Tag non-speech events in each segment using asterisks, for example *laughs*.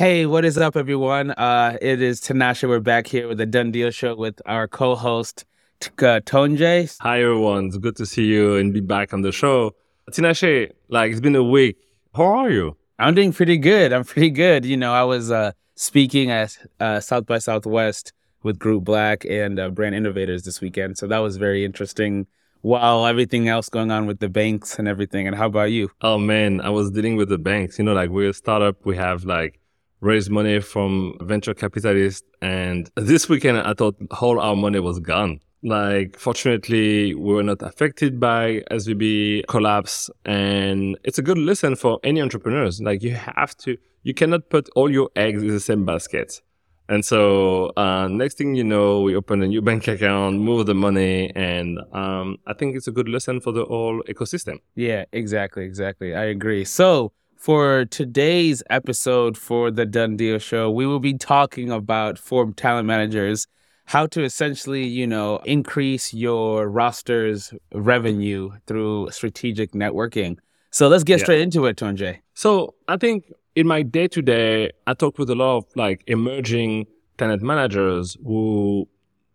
Hey, what is up, everyone? Uh, it is Tinashe. We're back here with the Done Deal Show with our co-host uh, Tonje. Hi, everyone. It's good to see you and be back on the show. Tinashe, like it's been a week. How are you? I'm doing pretty good. I'm pretty good. You know, I was uh, speaking at uh, South by Southwest with Group Black and uh, Brand Innovators this weekend, so that was very interesting. While everything else going on with the banks and everything, and how about you? Oh man, I was dealing with the banks. You know, like we're a startup. We have like raised money from venture capitalists, and this weekend I thought all our money was gone. Like, fortunately, we were not affected by SVB collapse. And it's a good lesson for any entrepreneurs. Like, you have to, you cannot put all your eggs in the same basket. And so, uh, next thing you know, we open a new bank account, move the money, and um, I think it's a good lesson for the whole ecosystem. Yeah, exactly, exactly. I agree. So, for today's episode for the Done Deal Show, we will be talking about for talent managers how to essentially, you know, increase your roster's revenue through strategic networking. So let's get yeah. straight into it, Tonje. So I think in my day to day, I talk with a lot of like emerging talent managers who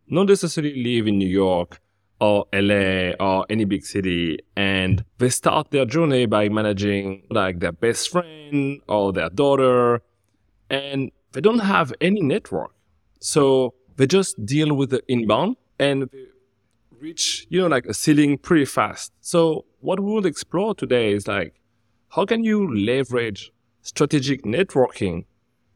not necessarily live in New York or LA or any big city. And they start their journey by managing like their best friend or their daughter. And they don't have any network. So they just deal with the inbound and reach, you know, like a ceiling pretty fast. So what we will explore today is like, how can you leverage strategic networking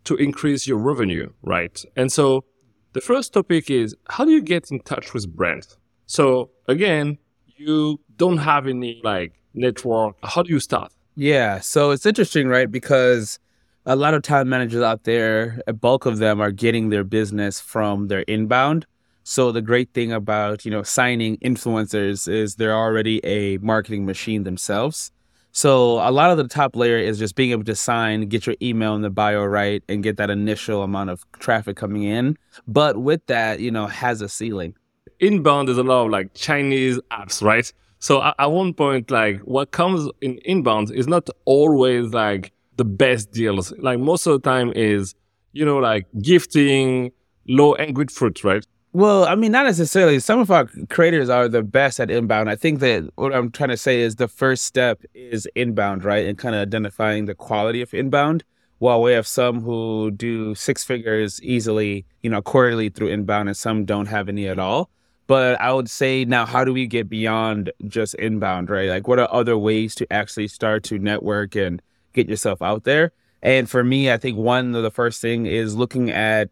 to increase your revenue, right? And so the first topic is how do you get in touch with brands? So again, you don't have any like network. How do you start? Yeah. So it's interesting, right? Because a lot of talent managers out there, a bulk of them are getting their business from their inbound. So the great thing about, you know, signing influencers is they're already a marketing machine themselves. So a lot of the top layer is just being able to sign, get your email in the bio right, and get that initial amount of traffic coming in. But with that, you know, has a ceiling. Inbound there's a lot of like Chinese apps, right? So at one point, like what comes in inbound is not always like the best deals. Like most of the time is, you know, like gifting low hanging fruit, right? Well, I mean, not necessarily. Some of our creators are the best at inbound. I think that what I'm trying to say is the first step is inbound, right? And kind of identifying the quality of inbound. While we have some who do six figures easily, you know, quarterly through inbound, and some don't have any at all. But I would say now, how do we get beyond just inbound, right? Like, what are other ways to actually start to network and get yourself out there. And for me, I think one of the first thing is looking at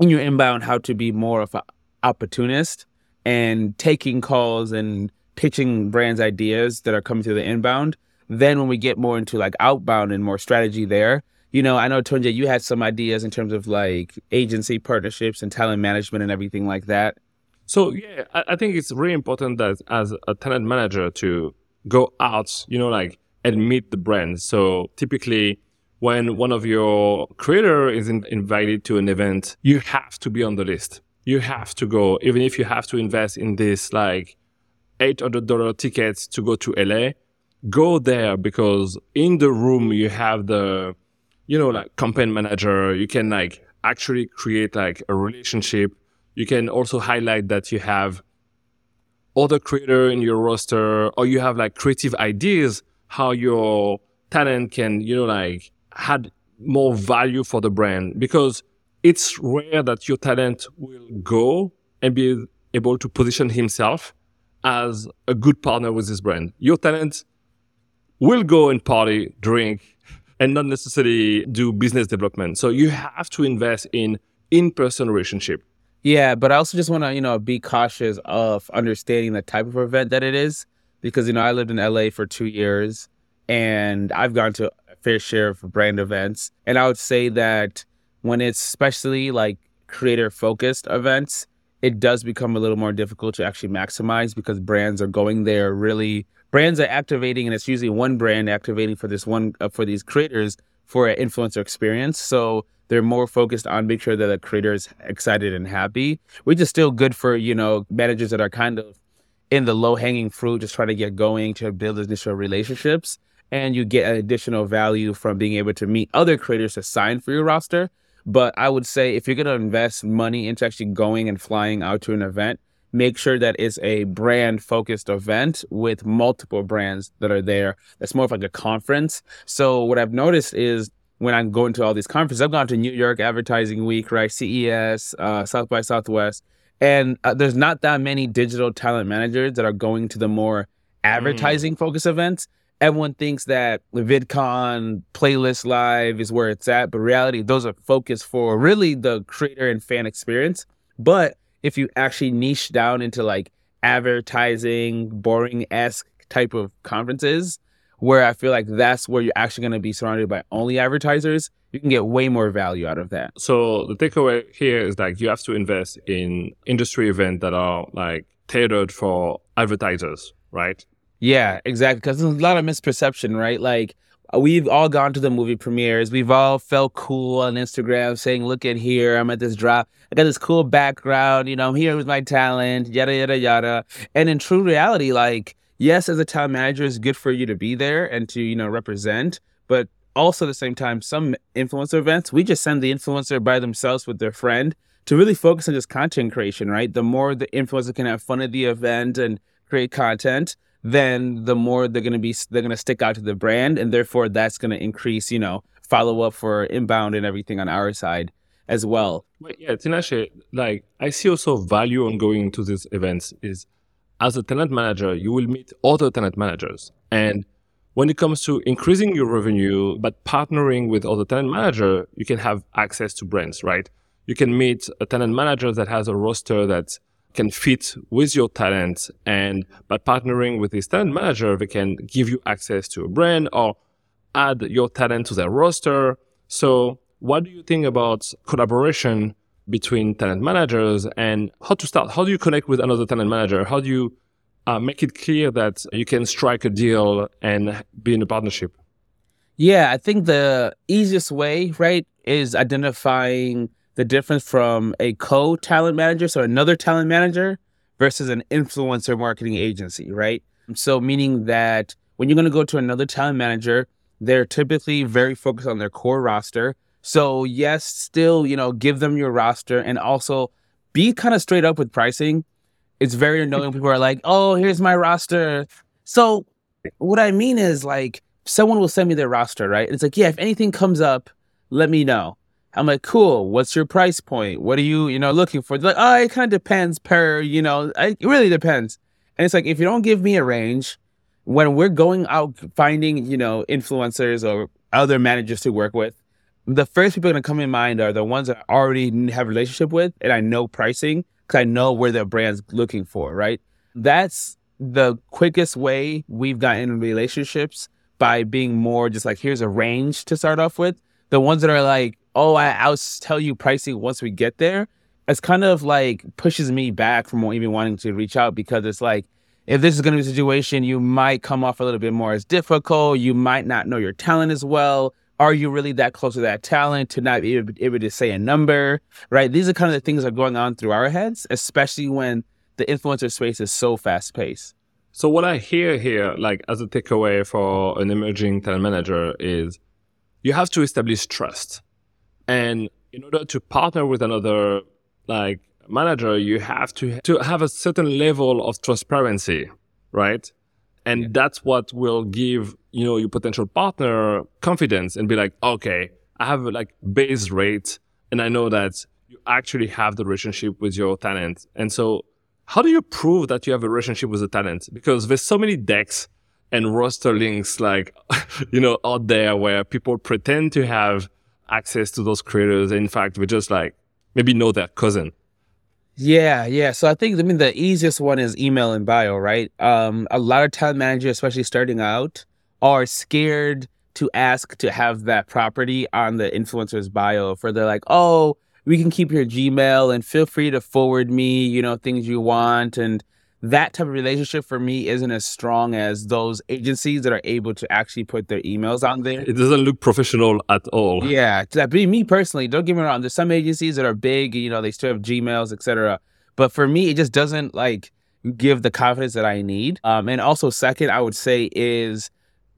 in your inbound how to be more of an opportunist and taking calls and pitching brands ideas that are coming through the inbound. Then when we get more into like outbound and more strategy there, you know, I know Tonje, you had some ideas in terms of like agency partnerships and talent management and everything like that. So yeah, I, think it's really important that as a talent manager to go out, you know, like and meet the brand. So typically when one of your creator is in, invited to an event, you have to be on the list. You have to go, even if you have to invest in this like $800 tickets to go to LA, go there because in the room you have the, you know, like campaign manager. You can like actually create like a relationship. You can also highlight that you have other creator in your roster or you have like creative ideas how your talent can, you know, like add more value for the brand because it's rare that your talent will go and be able to position himself as a good partner with this brand. Your talent will go and party, drink, and not necessarily do business development. So you have to invest in in-person relationship. Yeah, but I also just want to, you know, be cautious of understanding the type of event that it is because you know I lived in LA for two years, and I've gone to a fair share of brand events, and I would say that when it's especially like creator focused events, it does become a little more difficult to actually maximize because brands are going there really brands are activating and it's usually one brand activating for this one uh, for these creators for an influencer experience so they're more focused on making sure that the creator is excited and happy which is still good for you know managers that are kind of in the low hanging fruit, just trying to get going to build initial relationships. and you get an additional value from being able to meet other creators to sign for your roster. But I would say if you're going to invest money into actually going and flying out to an event, make sure that it's a brand focused event with multiple brands that are there. That's more of like a conference. So what I've noticed is when I'm going to all these conferences, I've gone to New York Advertising Week, right? CES, uh, South by Southwest, and uh, there's not that many digital talent managers that are going to the more advertising focused events. Everyone thinks that VidCon, Playlist Live is where it's at, but reality, those are focused for really the creator and fan experience. But if you actually niche down into like advertising, boring esque type of conferences, where I feel like that's where you're actually going to be surrounded by only advertisers, you can get way more value out of that. So the takeaway here is like you have to invest in industry events that are like tailored for advertisers, right? Yeah, exactly. Because there's a lot of misperception, right? Like Uh, we've all gone to the movie premieres. We've all felt cool on Instagram saying, look at here, I'm at this drop. I got this cool background, you know, I'm here with my talent, yada, yada, yada. And in true reality, like, yes, as a talent manager, it's good for you to be there and to, you know, represent. But also at the same time, some influencer events, we just send the influencer by themselves with their friend to really focus on just content creation, right? The more the influencer can have fun at the event and create content, then the more they're going to be they're going to stick out to the brand and therefore that's going to increase you know follow up for inbound and everything on our side as well. But yeah Tinashe, like i see also value on going to these events is as a talent manager you will meet other talent managers. And when it comes to increasing your revenue but partnering with other talent manager you can have access to brands right? You can meet a talent manager that has a roster that's can fit with your talent. And by partnering with this talent manager, they can give you access to a brand or add your talent to their roster. So what do you think about collaboration between talent managers and how to start? How do you connect with another talent manager? How do you uh, make it clear that you can strike a deal and be in a partnership? Yeah, I think the easiest way, right, is identifying the difference from a co talent manager, so another talent manager, versus an influencer marketing agency, right? So, meaning that when you're going to go to another talent manager, they're typically very focused on their core roster. So, yes, still, you know, give them your roster and also be kind of straight up with pricing. It's very annoying. When people are like, oh, here's my roster. So, what I mean is like, someone will send me their roster, right? And It's like, yeah, if anything comes up, let me know. I'm like, cool. What's your price point? What are you, you know, looking for? They're like, oh, it kind of depends per, you know, it really depends. And it's like, if you don't give me a range, when we're going out finding, you know, influencers or other managers to work with, the first people going to come in mind are the ones that I already have a relationship with and I know pricing because I know where their brand's looking for, right? That's the quickest way we've gotten relationships by being more just like, here's a range to start off with. The ones that are like, oh, I, I'll tell you pricing once we get there, it's kind of like pushes me back from even wanting to reach out because it's like, if this is going to be a situation, you might come off a little bit more as difficult. You might not know your talent as well. Are you really that close to that talent to not be able to say a number? Right? These are kind of the things that are going on through our heads, especially when the influencer space is so fast paced. So what I hear here, like as a takeaway for an emerging talent manager, is you have to establish trust. And in order to partner with another like manager, you have to to have a certain level of transparency, right? And yeah. that's what will give you know your potential partner confidence and be like, okay, I have like base rate, and I know that you actually have the relationship with your talent. And so, how do you prove that you have a relationship with the talent? Because there's so many decks and roster links like *laughs* you know out there where people pretend to have access to those creators. In fact, we just like maybe know their cousin. Yeah, yeah. So I think I mean the easiest one is email and bio, right? Um, a lot of talent managers, especially starting out, are scared to ask to have that property on the influencer's bio. For they're like, oh, we can keep your Gmail and feel free to forward me, you know, things you want and that type of relationship for me isn't as strong as those agencies that are able to actually put their emails on there. It doesn't look professional at all. Yeah, that be me personally. Don't get me wrong. There's some agencies that are big, you know, they still have Gmails, etc. But for me, it just doesn't like give the confidence that I need. Um, and also, second, I would say is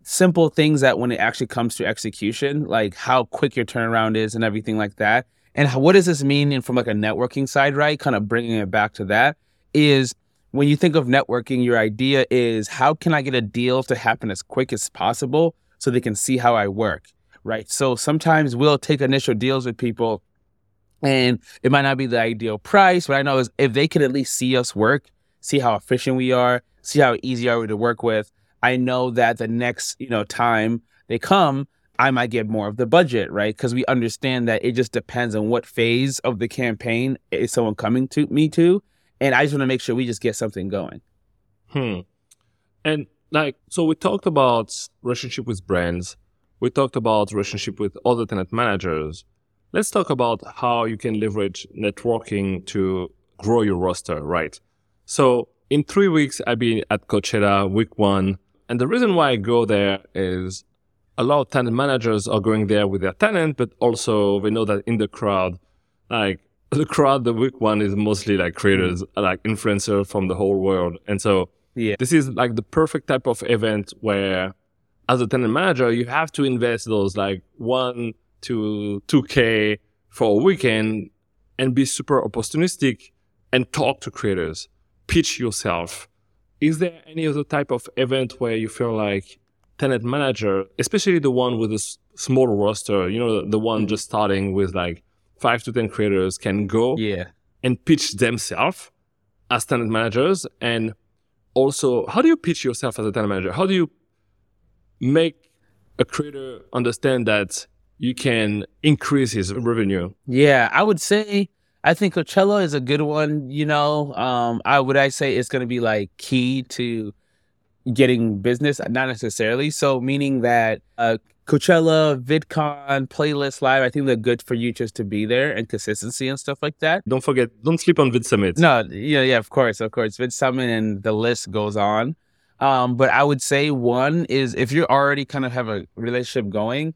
simple things that when it actually comes to execution, like how quick your turnaround is and everything like that. And how, what does this mean from like a networking side, right? Kind of bringing it back to that is when you think of networking, your idea is how can I get a deal to happen as quick as possible so they can see how I work, right? So sometimes we'll take initial deals with people and it might not be the ideal price, but I know is if they can at least see us work, see how efficient we are, see how easy are we to work with, I know that the next, you know, time they come, I might get more of the budget, right? Because we understand that it just depends on what phase of the campaign is someone coming to me to and I just want to make sure we just get something going. Hmm. And like, so we talked about relationship with brands. We talked about relationship with other talent managers. Let's talk about how you can leverage networking to grow your roster, right? So in three weeks, I've been at Coachella week one. And the reason why I go there is a lot of talent managers are going there with their tenant, but also they know that in the crowd, like *laughs* the crowd, the week one is mostly like creators, mm. like influencers from the whole world. And so yeah. this is like the perfect type of event where as a talent manager, you have to invest those like one to 2K for a weekend and be super opportunistic and talk to creators, pitch yourself. Is there any other type of event where you feel like talent manager, especially the one with a s- small roster, you know, the, the one mm. just starting with like five to 10 creators can go yeah. and pitch themselves as talent managers. And also, how do you pitch yourself as a talent manager? How do you make a creator understand that you can increase his revenue? Yeah, I would say I think Coachella is a good one. You know, um, I would I say it's going to be like key to getting business, not necessarily. So meaning that uh, Coachella, VidCon, Playlist Live, I think they're good for you just to be there and consistency and stuff like that. Don't forget, don't sleep on VidSummit. No, yeah, yeah, of course, of course. VidSummit and the list goes on. Um, but I would say one is if you already kind of have a relationship going,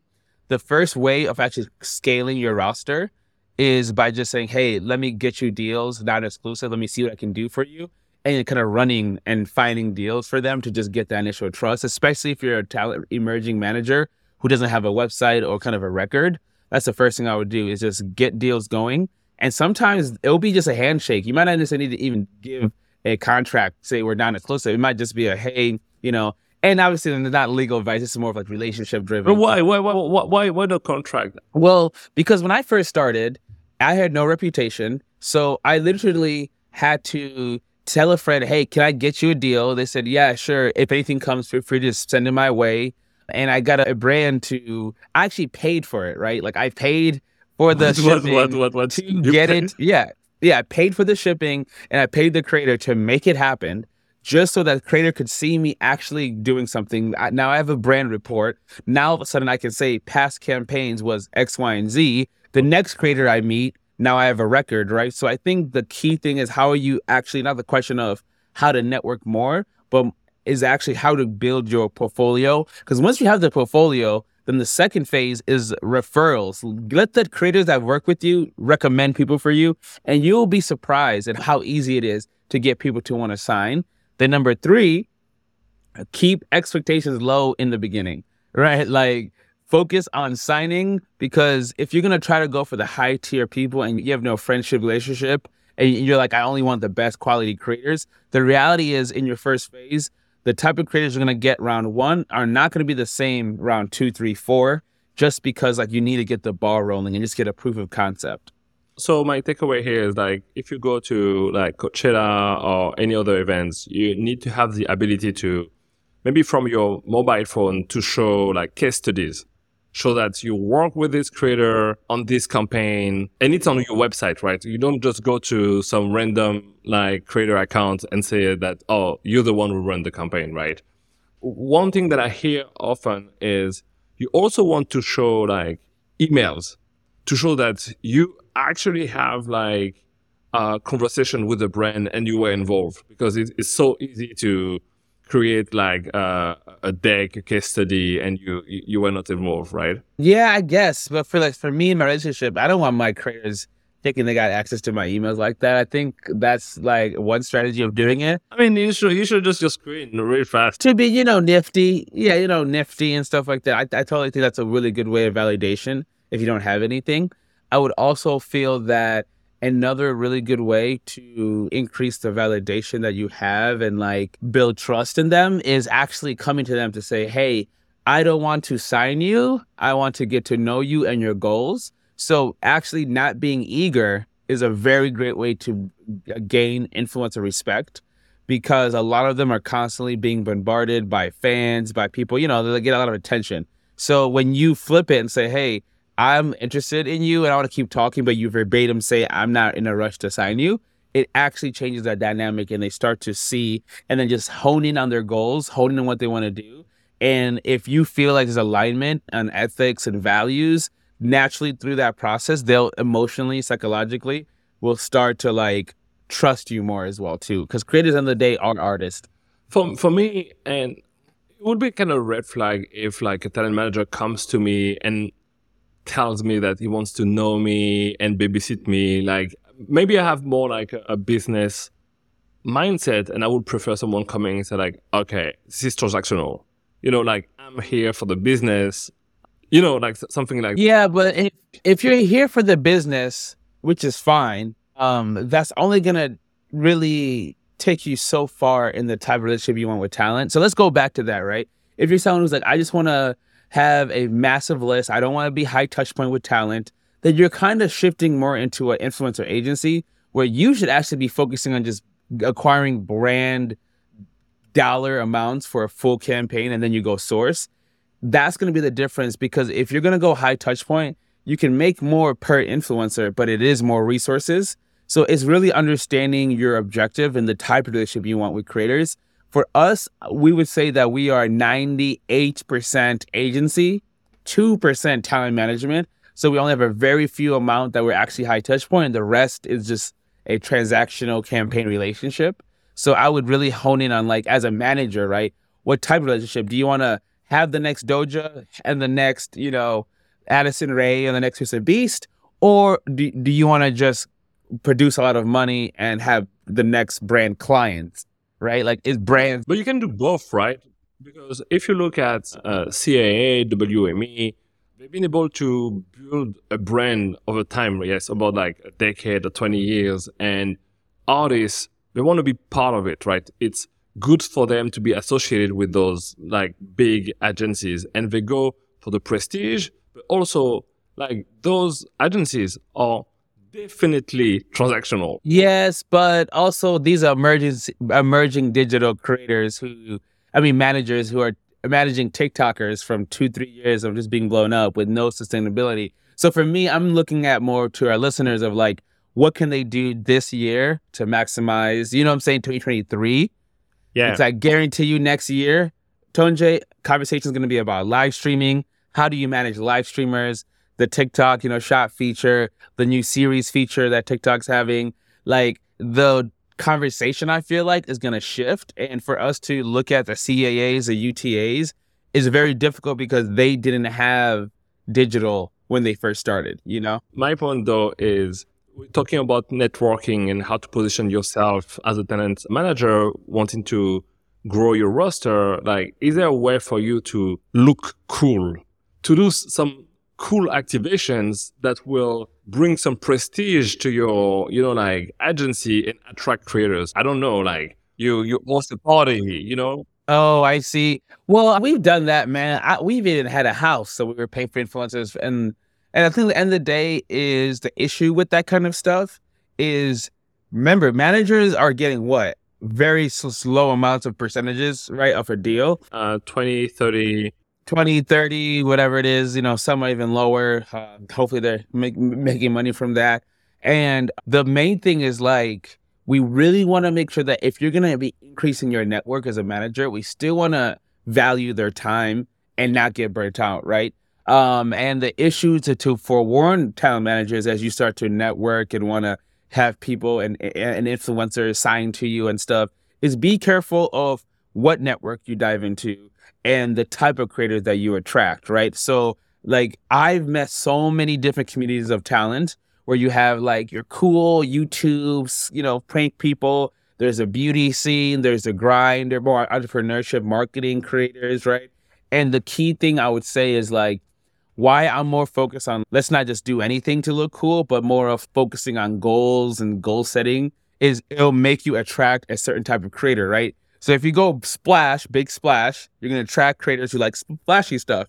the first way of actually scaling your roster is by just saying, hey, let me get you deals, not exclusive. Let me see what I can do for you. And kind of running and finding deals for them to just get that initial trust, especially if you're a talent emerging manager who doesn't have a website or kind of a record, that's the first thing I would do is just get deals going. And sometimes it'll be just a handshake. You might not necessarily need to even give a contract, say we're non-exclusive. It might just be a hey, you know, and obviously they're not legal advice. It's more of like relationship driven. But why, why, why, why, why no contract? Well, because when I first started, I had no reputation, so I literally had to tell a friend, "Hey, can I get you a deal?" They said, "Yeah, sure. If anything comes, feel free to send it my way." And I got a, brand to I actually paid for it, right? Like I paid for the *laughs* what, shipping what, what, what, to you get paid? it. Yeah. Yeah, I paid for the shipping and I paid the creator to make it happen just so that the creator could see me actually doing something. Now I have a brand report. Now all of a sudden I can say past campaigns was X, Y, and Z. The next creator I meet, now I have a record, right? So I think the key thing is how are you actually not the question of how to network more, but is actually how to build your portfolio. Because once you have the portfolio, then the second phase is referrals. Let the creators that work with you recommend people for you, and you'll be surprised at how easy it is to get people to want to sign. Then number three, keep expectations low in the beginning, right? Like focus on signing because if you're gonna try to go for the high tier people and you have no friendship relationship and you're like, I only want the best quality creators, the reality is in your first phase, the type of creators you're going to get round one are not going to be the same round two, three, four, just because like you need to get the ball rolling and just get a proof of concept. So my takeaway here is like if you go to like Coachella or any other events, you need to have the ability to maybe from your mobile phone to show like case studies show that you work with this creator on this campaign and it's on your website, right? You don't just go to some random like creator account and say that, oh, you're the one who run the campaign, right? One thing that I hear often is you also want to show like emails to show that you actually have like a conversation with the brand and you were involved because it's so easy to create like uh, a deck, a case study, and you you were not involved, right? Yeah, I guess. But for like for me in my relationship, I don't want my creators thinking they got access to my emails like that. I think that's like one strategy of doing it. I mean, you should you should just your screen really fast to be, you know, nifty. Yeah, you know, nifty and stuff like that. I, I totally think that's a really good way of validation if you don't have anything. I would also feel that another really good way to increase the validation that you have and like build trust in them is actually coming to them to say, hey, I don't want to sign you. I want to get to know you and your goals. So actually not being eager is a very great way to gain influence and respect because a lot of them are constantly being bombarded by fans, by people, you know, they get a lot of attention. So when you flip it and say, hey, I'm interested in you and I want to keep talking, but you verbatim say, I'm not in a rush to sign you, it actually changes that dynamic and they start to see and then just honing on their goals, honing on what they want to do and if you feel like there's alignment on ethics and values, naturally through that process, they'll emotionally, psychologically, will start to like trust you more as well too. Because creators in the day are artists. For for me, and it would be kind of red flag if like a talent manager comes to me and tells me that he wants to know me and babysit me. Like maybe I have more like a, a business mindset, and I would prefer someone coming and say like, okay, this is transactional you know, like I'm here for the business, you know, like something like yeah. But if if you're here for the business, which is fine, um, that's only gonna really take you so far in the type of relationship you want with talent. So let's go back to that, right? If you're someone who's like, I just want to have a massive list, I don't want to be high touch point with talent, then you're kind of shifting more into an influencer agency where you should actually be focusing on just acquiring brand dollar amounts for a full campaign and then you go source, that's going to be the difference because if you're going to go high touch point, you can make more per influencer, but it is more resources. So it's really understanding your objective and the type of relationship you want with creators. For us, we would say that we are 98% agency, 2% talent management. So we only have a very few amount that we're actually high touch point. And the rest is just a transactional campaign relationship. So I would really hone in on like as a manager, right? What type of relationship do you want to have the next Doja and the next, you know, Addison Rae and the next Mr. Beast, or do do you want to just produce a lot of money and have the next brand clients, right? Like it's brands. But you can do both, right? Because if you look at uh, CAA, WME, they've been able to build a brand over time. Yes, about like a decade or twenty years, and artists they want to be part of it, right? It's good for them to be associated with those like big agencies and they go for the prestige, but also like those agencies are definitely transactional. Yes, but also these are emerging emerging digital creators who I mean managers who are managing TikTokers from two, three years of just being blown up with no sustainability. So for me, I'm looking at more to our listeners of like, what can they do this year to maximize, you know what I'm saying, 2023? Yeah. It's I guarantee you next year, Tonje, conversation is going to be about live streaming. How do you manage live streamers? The TikTok, you know, shot feature, the new series feature that TikTok's having. Like the conversation, I feel like, is going to shift. And for us to look at the CAAs, the UTAs, is very difficult because they didn't have digital when they first started, you know? My point, though, is we're talking about networking and how to position yourself as a talent manager wanting to grow your roster. Like, is there a way for you to look cool, to do some cool activations that will bring some prestige to your, you know, like agency and attract creators? I don't know, like you, you host a party, you know? Oh, I see. Well, we've done that, man. I, we've even had a house, so we were paying for influencers and and I think the end of the day is the issue with that kind of stuff is remember, managers are getting what? Very slow amounts of percentages, right, of a deal. Uh, 20, 30. 20, 30, whatever it is, you know, some are even lower. Uh, hopefully they're make, making money from that. And the main thing is like, we really want to make sure that if you're going to be increasing your network as a manager, we still want to value their time and not get burnt out, right? Um, and the issue to, to forewarn talent managers as you start to network and want to have people and, and influencers signed to you and stuff is be careful of what network you dive into and the type of creators that you attract, right? So, like, I've met so many different communities of talent where you have like your cool YouTubes, you know, prank people. There's a beauty scene, there's a grind, there's more entrepreneurship, marketing creators, right? And the key thing I would say is like why I'm more focused on let's not just do anything to look cool, but more of focusing on goals and goal setting is it'll make you attract a certain type of creator, right? So if you go splash, big splash, you're gonna attract creators who like splashy stuff.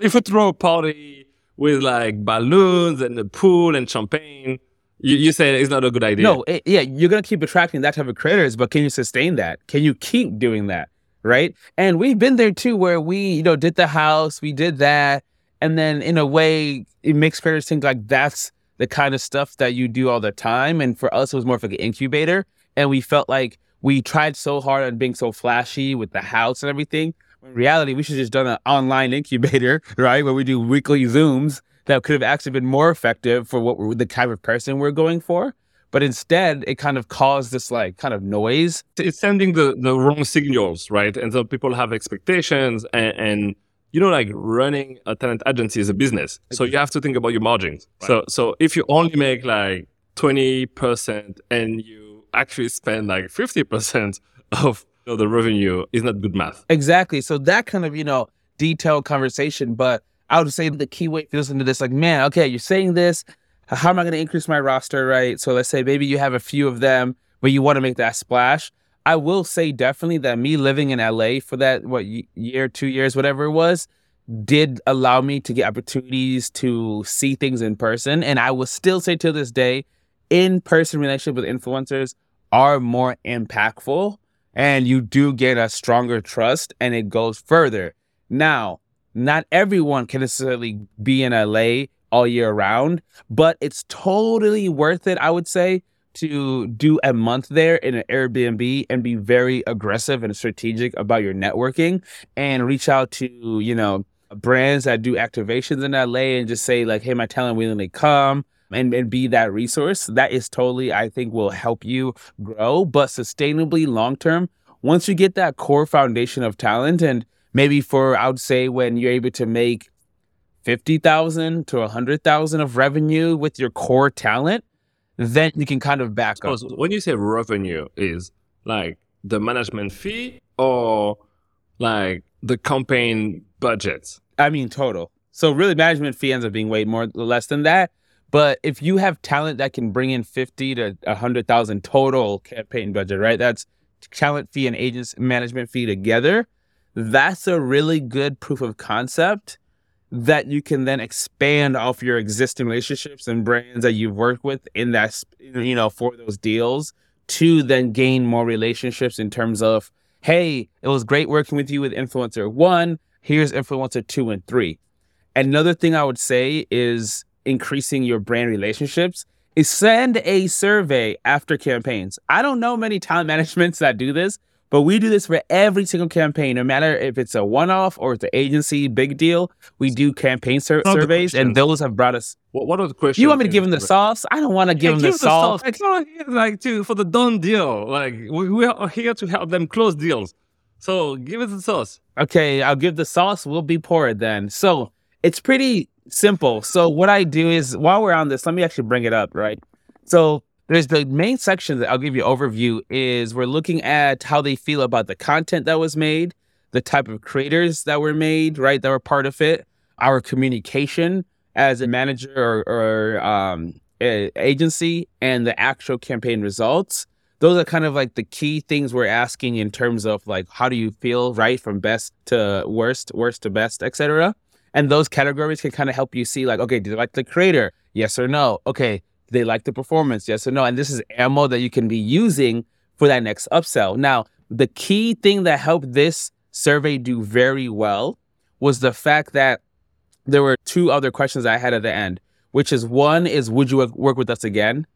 If you throw a party with like balloons and the pool and champagne, you, you say it's not a good idea. No, it, yeah, you're gonna keep attracting that type of creators, but can you sustain that? Can you keep doing that? Right? And we've been there too, where we, you know, did the house, we did that, and then in a way, it makes creators think like that's the kind of stuff that you do all the time. And for us, it was more of like an incubator. And we felt like we tried so hard on being so flashy with the house and everything. In reality, we should have just done an online incubator, *laughs* right? Where we do weekly Zooms that could have actually been more effective for what we're, the type of person we're going for. But instead, it kind of caused this like kind of noise. It's sending the, the wrong signals, right? And so people have expectations and, and you know, like running a talent agency is a business. So you have to think about your margins. Right. So, so if you only make like 20% and you actually spend like 50% *laughs* of you know, the revenue is not good math. Exactly. So that kind of, you know, detailed conversation. But I would say the key way if you listen to this, like, man, okay, you're saying this. How am I going to increase my roster, right? So let's say maybe you have a few of them, but you want to make that splash. I will say definitely that me living in LA for that what year, two years, whatever it was, did allow me to get opportunities to see things in person. And I will still say to this day, in person relationship with influencers are more impactful and you do get a stronger trust and it goes further. Now, not everyone can necessarily be in LA all year round, but it's totally worth it, I would say, to do a month there in an Airbnb and be very aggressive and strategic about your networking and reach out to, you know, brands that do activations in LA and just say like, hey, my talent willingly come and, and be that resource. That is totally, I think, will help you grow, but sustainably long term. Once you get that core foundation of talent and maybe for I would say when you're able to make 50,000 to 100,000 of revenue with your core talent, then you can kind of back up. When you say revenue, is like the management fee or like the campaign budget? I mean, total. So really, management fee ends up being way more less than that. But if you have talent that can bring in fifty to a hundred thousand total campaign budget, right? That's talent fee and agents management fee together. That's a really good proof of concept that you can then expand off your existing relationships and brands that you've worked with in that you know for those deals to then gain more relationships in terms of hey it was great working with you with influencer 1 here's influencer 2 and 3 another thing i would say is increasing your brand relationships is send a survey after campaigns i don't know many talent *laughs* managements that do this but we do this for every single campaign, no matter if it's a one off or it's an agency big deal. We do campaign sur- surveys, and those have brought us. What, what are the questions? You want me to give them the sauce? I don't want to give yeah, them the, the sauce. It's not like to for the done deal. Like we, we are here to help them close deals. So give us the sauce. Okay, I'll give the sauce. We'll be poured then. So it's pretty simple. So what I do is while we're on this, let me actually bring it up. Right. So there's the main section that I'll give you overview is we're looking at how they feel about the content that was made, the type of creators that were made, right, that were part of it, our communication as a manager or, or um, agency, and the actual campaign results. Those are kind of like the key things we're asking in terms of like how do you feel, right, from best to worst, worst to best, etc. And those categories can kind of help you see like, okay, do you like the creator? Yes or no? Okay, they like the performance? Yes or no? And this is ammo that you can be using for that next upsell. Now, the key thing that helped this survey do very well was the fact that there were two other questions I had at the end, which is one is, would you work with us again?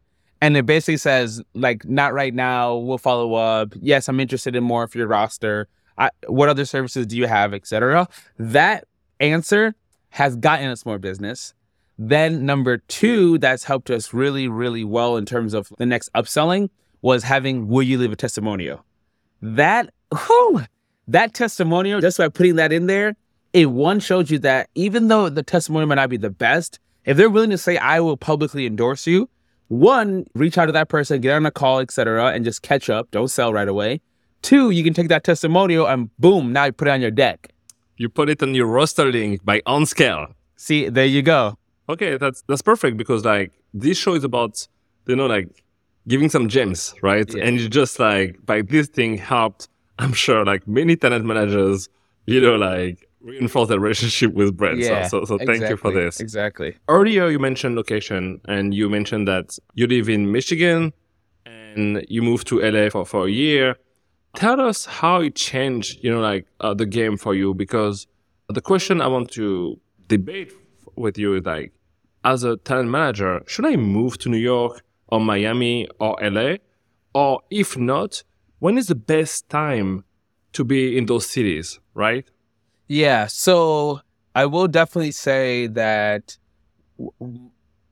And it basically says, like, not right now, we'll follow up. Yes, I'm interested in more of your roster. I, what other services do you have, etc. That answer has gotten us more business. Then number two, that's helped us really, really well in terms of the next upselling was having will you leave a testimonial? That whew, that testimonial, just by putting that in there, it one showed you that even though the testimonial might not be the best, If they're willing to say, I will publicly endorse you, one, reach out to that person, get on a call, etc., and just catch up. Don't sell right away. Two, you can take that testimonial and boom, now you put it on your deck. You put it on your roster link by OnScale. See, there you go. Okay, that's that's perfect because like this show is about you know like giving some gems, right? Yeah. And you just like by this thing helped, I'm sure like many talent managers, you know, like reinforce their relationship with brands. Yeah. So, so, so thank you for this. Exactly. Earlier you mentioned location and you mentioned that you live in Michigan and you moved to LA for, for a year. Tell us how it changed, you know, like uh, the game for you because the question I want to debate with you is like, as a talent manager, should I move to New York or Miami or LA? Or if not, when is the best time to be in those cities, right? Yeah. So I will definitely say that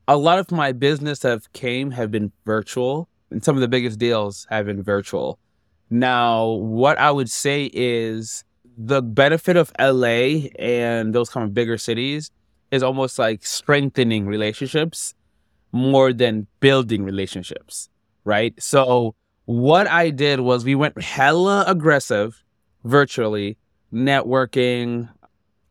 a lot of my business have came have been virtual, and some of the biggest deals have been virtual. Now, what I would say is the benefit of LA and those kind of bigger cities is almost like strengthening relationships more than building relationships, right? So what I did was we went hella aggressive virtually, networking,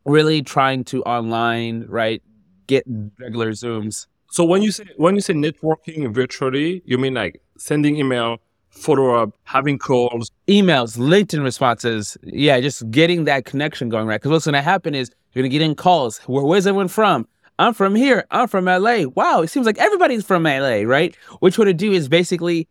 really trying to online, right? Get regular Zooms. So when you say when you say networking virtually, you mean like sending email, follow up, having calls. emails, LinkedIn responses. Yeah, just getting that connection going right. Because what's going to happen is you're going to get in calls. Where, where's everyone from? I'm from here. I'm from LA. Wow, it seems like everybody's from LA, right? What you want to do is basically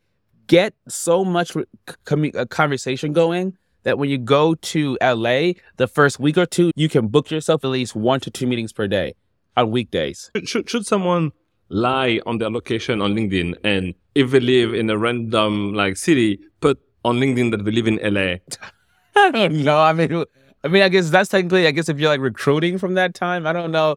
get so much uh, conversation going that when you go to LA, the first week or two, you can book yourself at least one to two meetings per day on weekdays. Should, should someone lie on their location on LinkedIn and if they live in a random like city, put on LinkedIn that they live in LA? *laughs* I don't know. I mean, I mean, I guess that's technically. I guess if you're like recruiting from that time, I don't know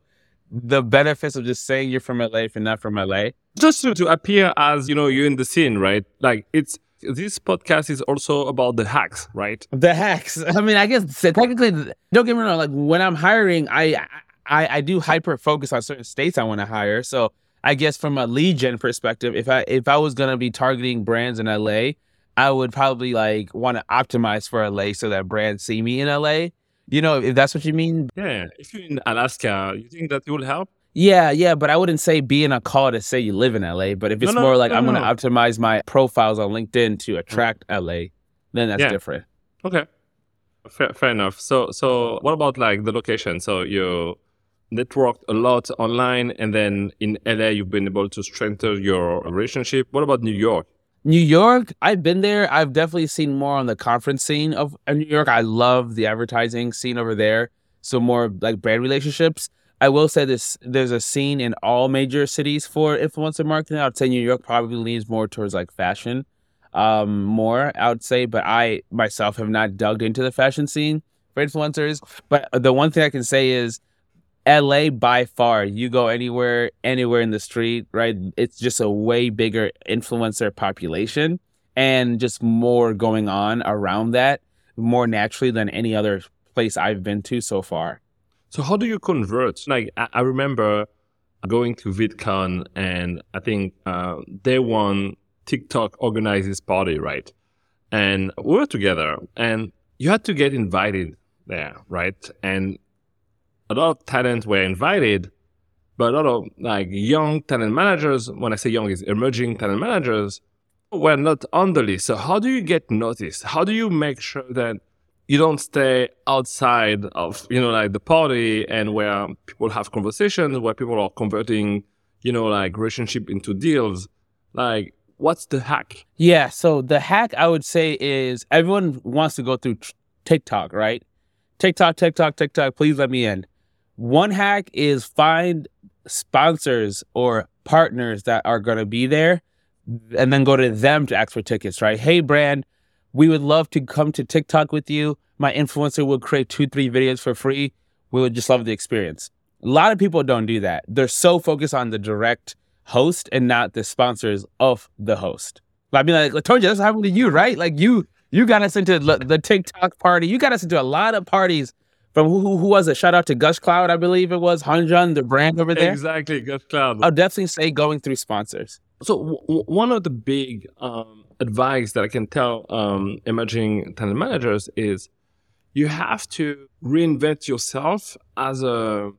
the benefits of just saying you're from LA if you're not from LA. Just to, to appear as you know you're in the scene, right? Like it's this podcast is also about the hacks, right? The hacks. *laughs* I mean, I guess technically, don't get me wrong. Like when I'm hiring, I I, I do hyper focus on certain states I want to hire. So I guess from a lead gen perspective, if I if I was gonna be targeting brands in LA, I would probably like want to optimize for LA so that brands see me in LA. You know, if that's what you mean. Yeah. If you're in Alaska, you think that it will help? Yeah, yeah, but I wouldn't say be in a call to say you live in LA. But if it's No, no, more like no, I'm no, gonna optimize my profiles on LinkedIn to attract LA, then that's Yeah. different. Okay. Fair, fair enough. So, so what about like the location? So you networked a lot online, and then in LA, you've been able to strengthen your relationship. What about New York? New York, I've been there. I've definitely seen more on the conference scene of New York. I love the advertising scene over there. So more like brand relationships. I will say this: there's a scene in all major cities for influencer marketing. I'd say New York probably leans more towards like fashion, um, more. I would say, but I myself have not dug into the fashion scene for influencers. But the one thing I can say is LA by far, you go anywhere, anywhere in the street, right? It's just a way bigger influencer population and just more going on around that more naturally than any other place I've been to so far. So how do you convert? Like I, remember going to VidCon, and I think uh, day one TikTok organized this party, right? And we were together, and you had to get invited there, right? And a lot of talent were invited, but a lot of like young talent managers, when I say young, is emerging talent managers, were not on the list. So how do you get noticed? How do you make sure that you don't stay outside of you know like the party and where people have conversations where people are converting you know like relationship into deals like what's the hack Yeah. So the hack I would say is everyone wants to go through TikTok, right? TikTok, TikTok, TikTok. Please let me in. One hack is find sponsors or partners that are going to be there and then go to them to ask for tickets, right? Hey, brand, we would love to come to TikTok with you. My influencer will create two, three videos for free. We would just love the experience. A lot of people don't do that. They're so focused on the direct host and not the sponsors of the host. I mean, like I told you, that's happened to you, right? Like you, you got us into the TikTok party. You got us into a lot of parties from who, who was it? Shout out to Gushcloud, I believe it was Hanjun, the brand over there. Exactly, Gushcloud. I'll definitely say going through sponsors. So w- one of the big um, advice that I can tell um, emerging talent managers is you have to reinvent yourself as a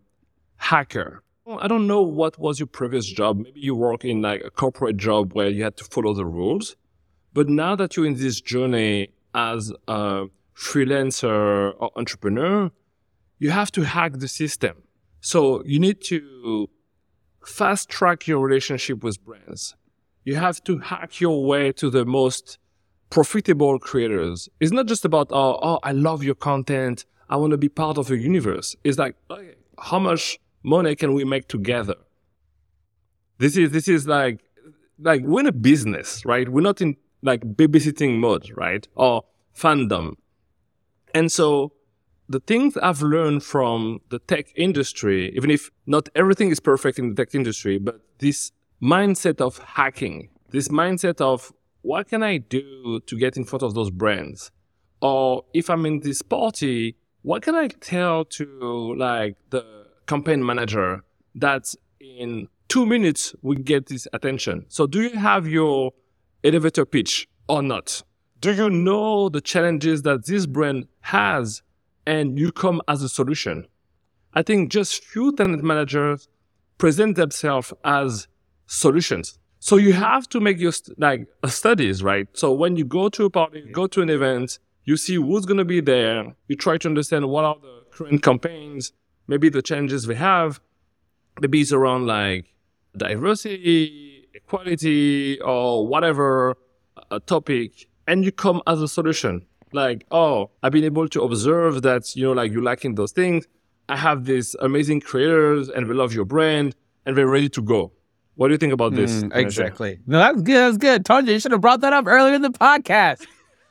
hacker. I don't know what was your previous job. Maybe you work in like a corporate job where you had to follow the rules. But now that you're in this journey as a freelancer or entrepreneur, you have to hack the system. So you need to fast track your relationship with brands. You have to hack your way to the most profitable creators. It's not just about, oh, oh I love your content. I want to be part of your universe. It's like, okay, how much money can we make together? This is, this is like, like we're in a business, right? We're not in like babysitting mode, right? Or fandom. And so the things I've learned from the tech industry, even if not everything is perfect in the tech industry, but this mindset of hacking, this mindset of what can I do to get in front of those brands? Or if I'm in this party, what can I tell to like the campaign manager that in two minutes we get this attention? So do you have your elevator pitch or not? Do you know the challenges that this brand has and you come as a solution? I think just few talent managers present themselves as solutions. So you have to make your st- like uh, studies, right? So when you go to a party, go to an event, you see who's going to be there. You try to understand what are the current campaigns, maybe the challenges we have. Maybe it's around like diversity, equality, or whatever a topic, and you come as a solution. Like, oh, I've been able to observe that, you know, like you're lacking those things. I have these amazing creators and they love your brand and they're ready to go. What do you think about this? Mm, exactly. No, that's good. That's good. Told you, you should have brought that up earlier in the podcast.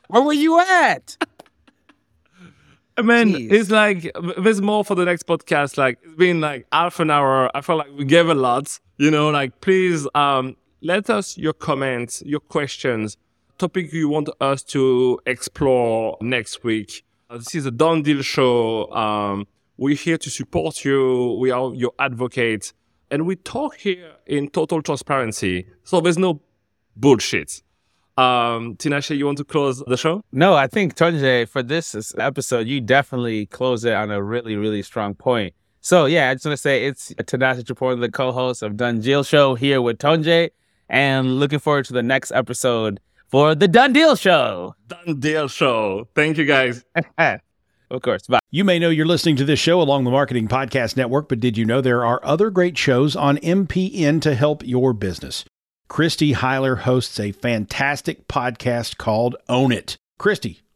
Where were you at? *laughs* I mean, it's like there's more for the next podcast. Like it's been like half an hour. I felt like we gave a lot. You know, like please um let us your comments, your questions, topic you want us to explore next week. Uh, this is a done deal show. Um, we're here to support you. We are your advocates. And we talk here in total transparency. So there's no bullshit. Um, Tinashe, you want to close the show? No, I think Tonje, for this episode, you definitely close it on a really, really strong point. So yeah, I just want to say it's Tinashe Tripodi, the co-host of Done Show here with Tonje, and looking forward to the next episode for the Done Deal Show. Done Deal Show. Thank you guys. *laughs* of course. Bye. You may know you're listening to this show along the Marketing Podcast Network, but did you know there are other great shows on MPN to help your business? Christy Heiler hosts a fantastic podcast called Own It. Christy,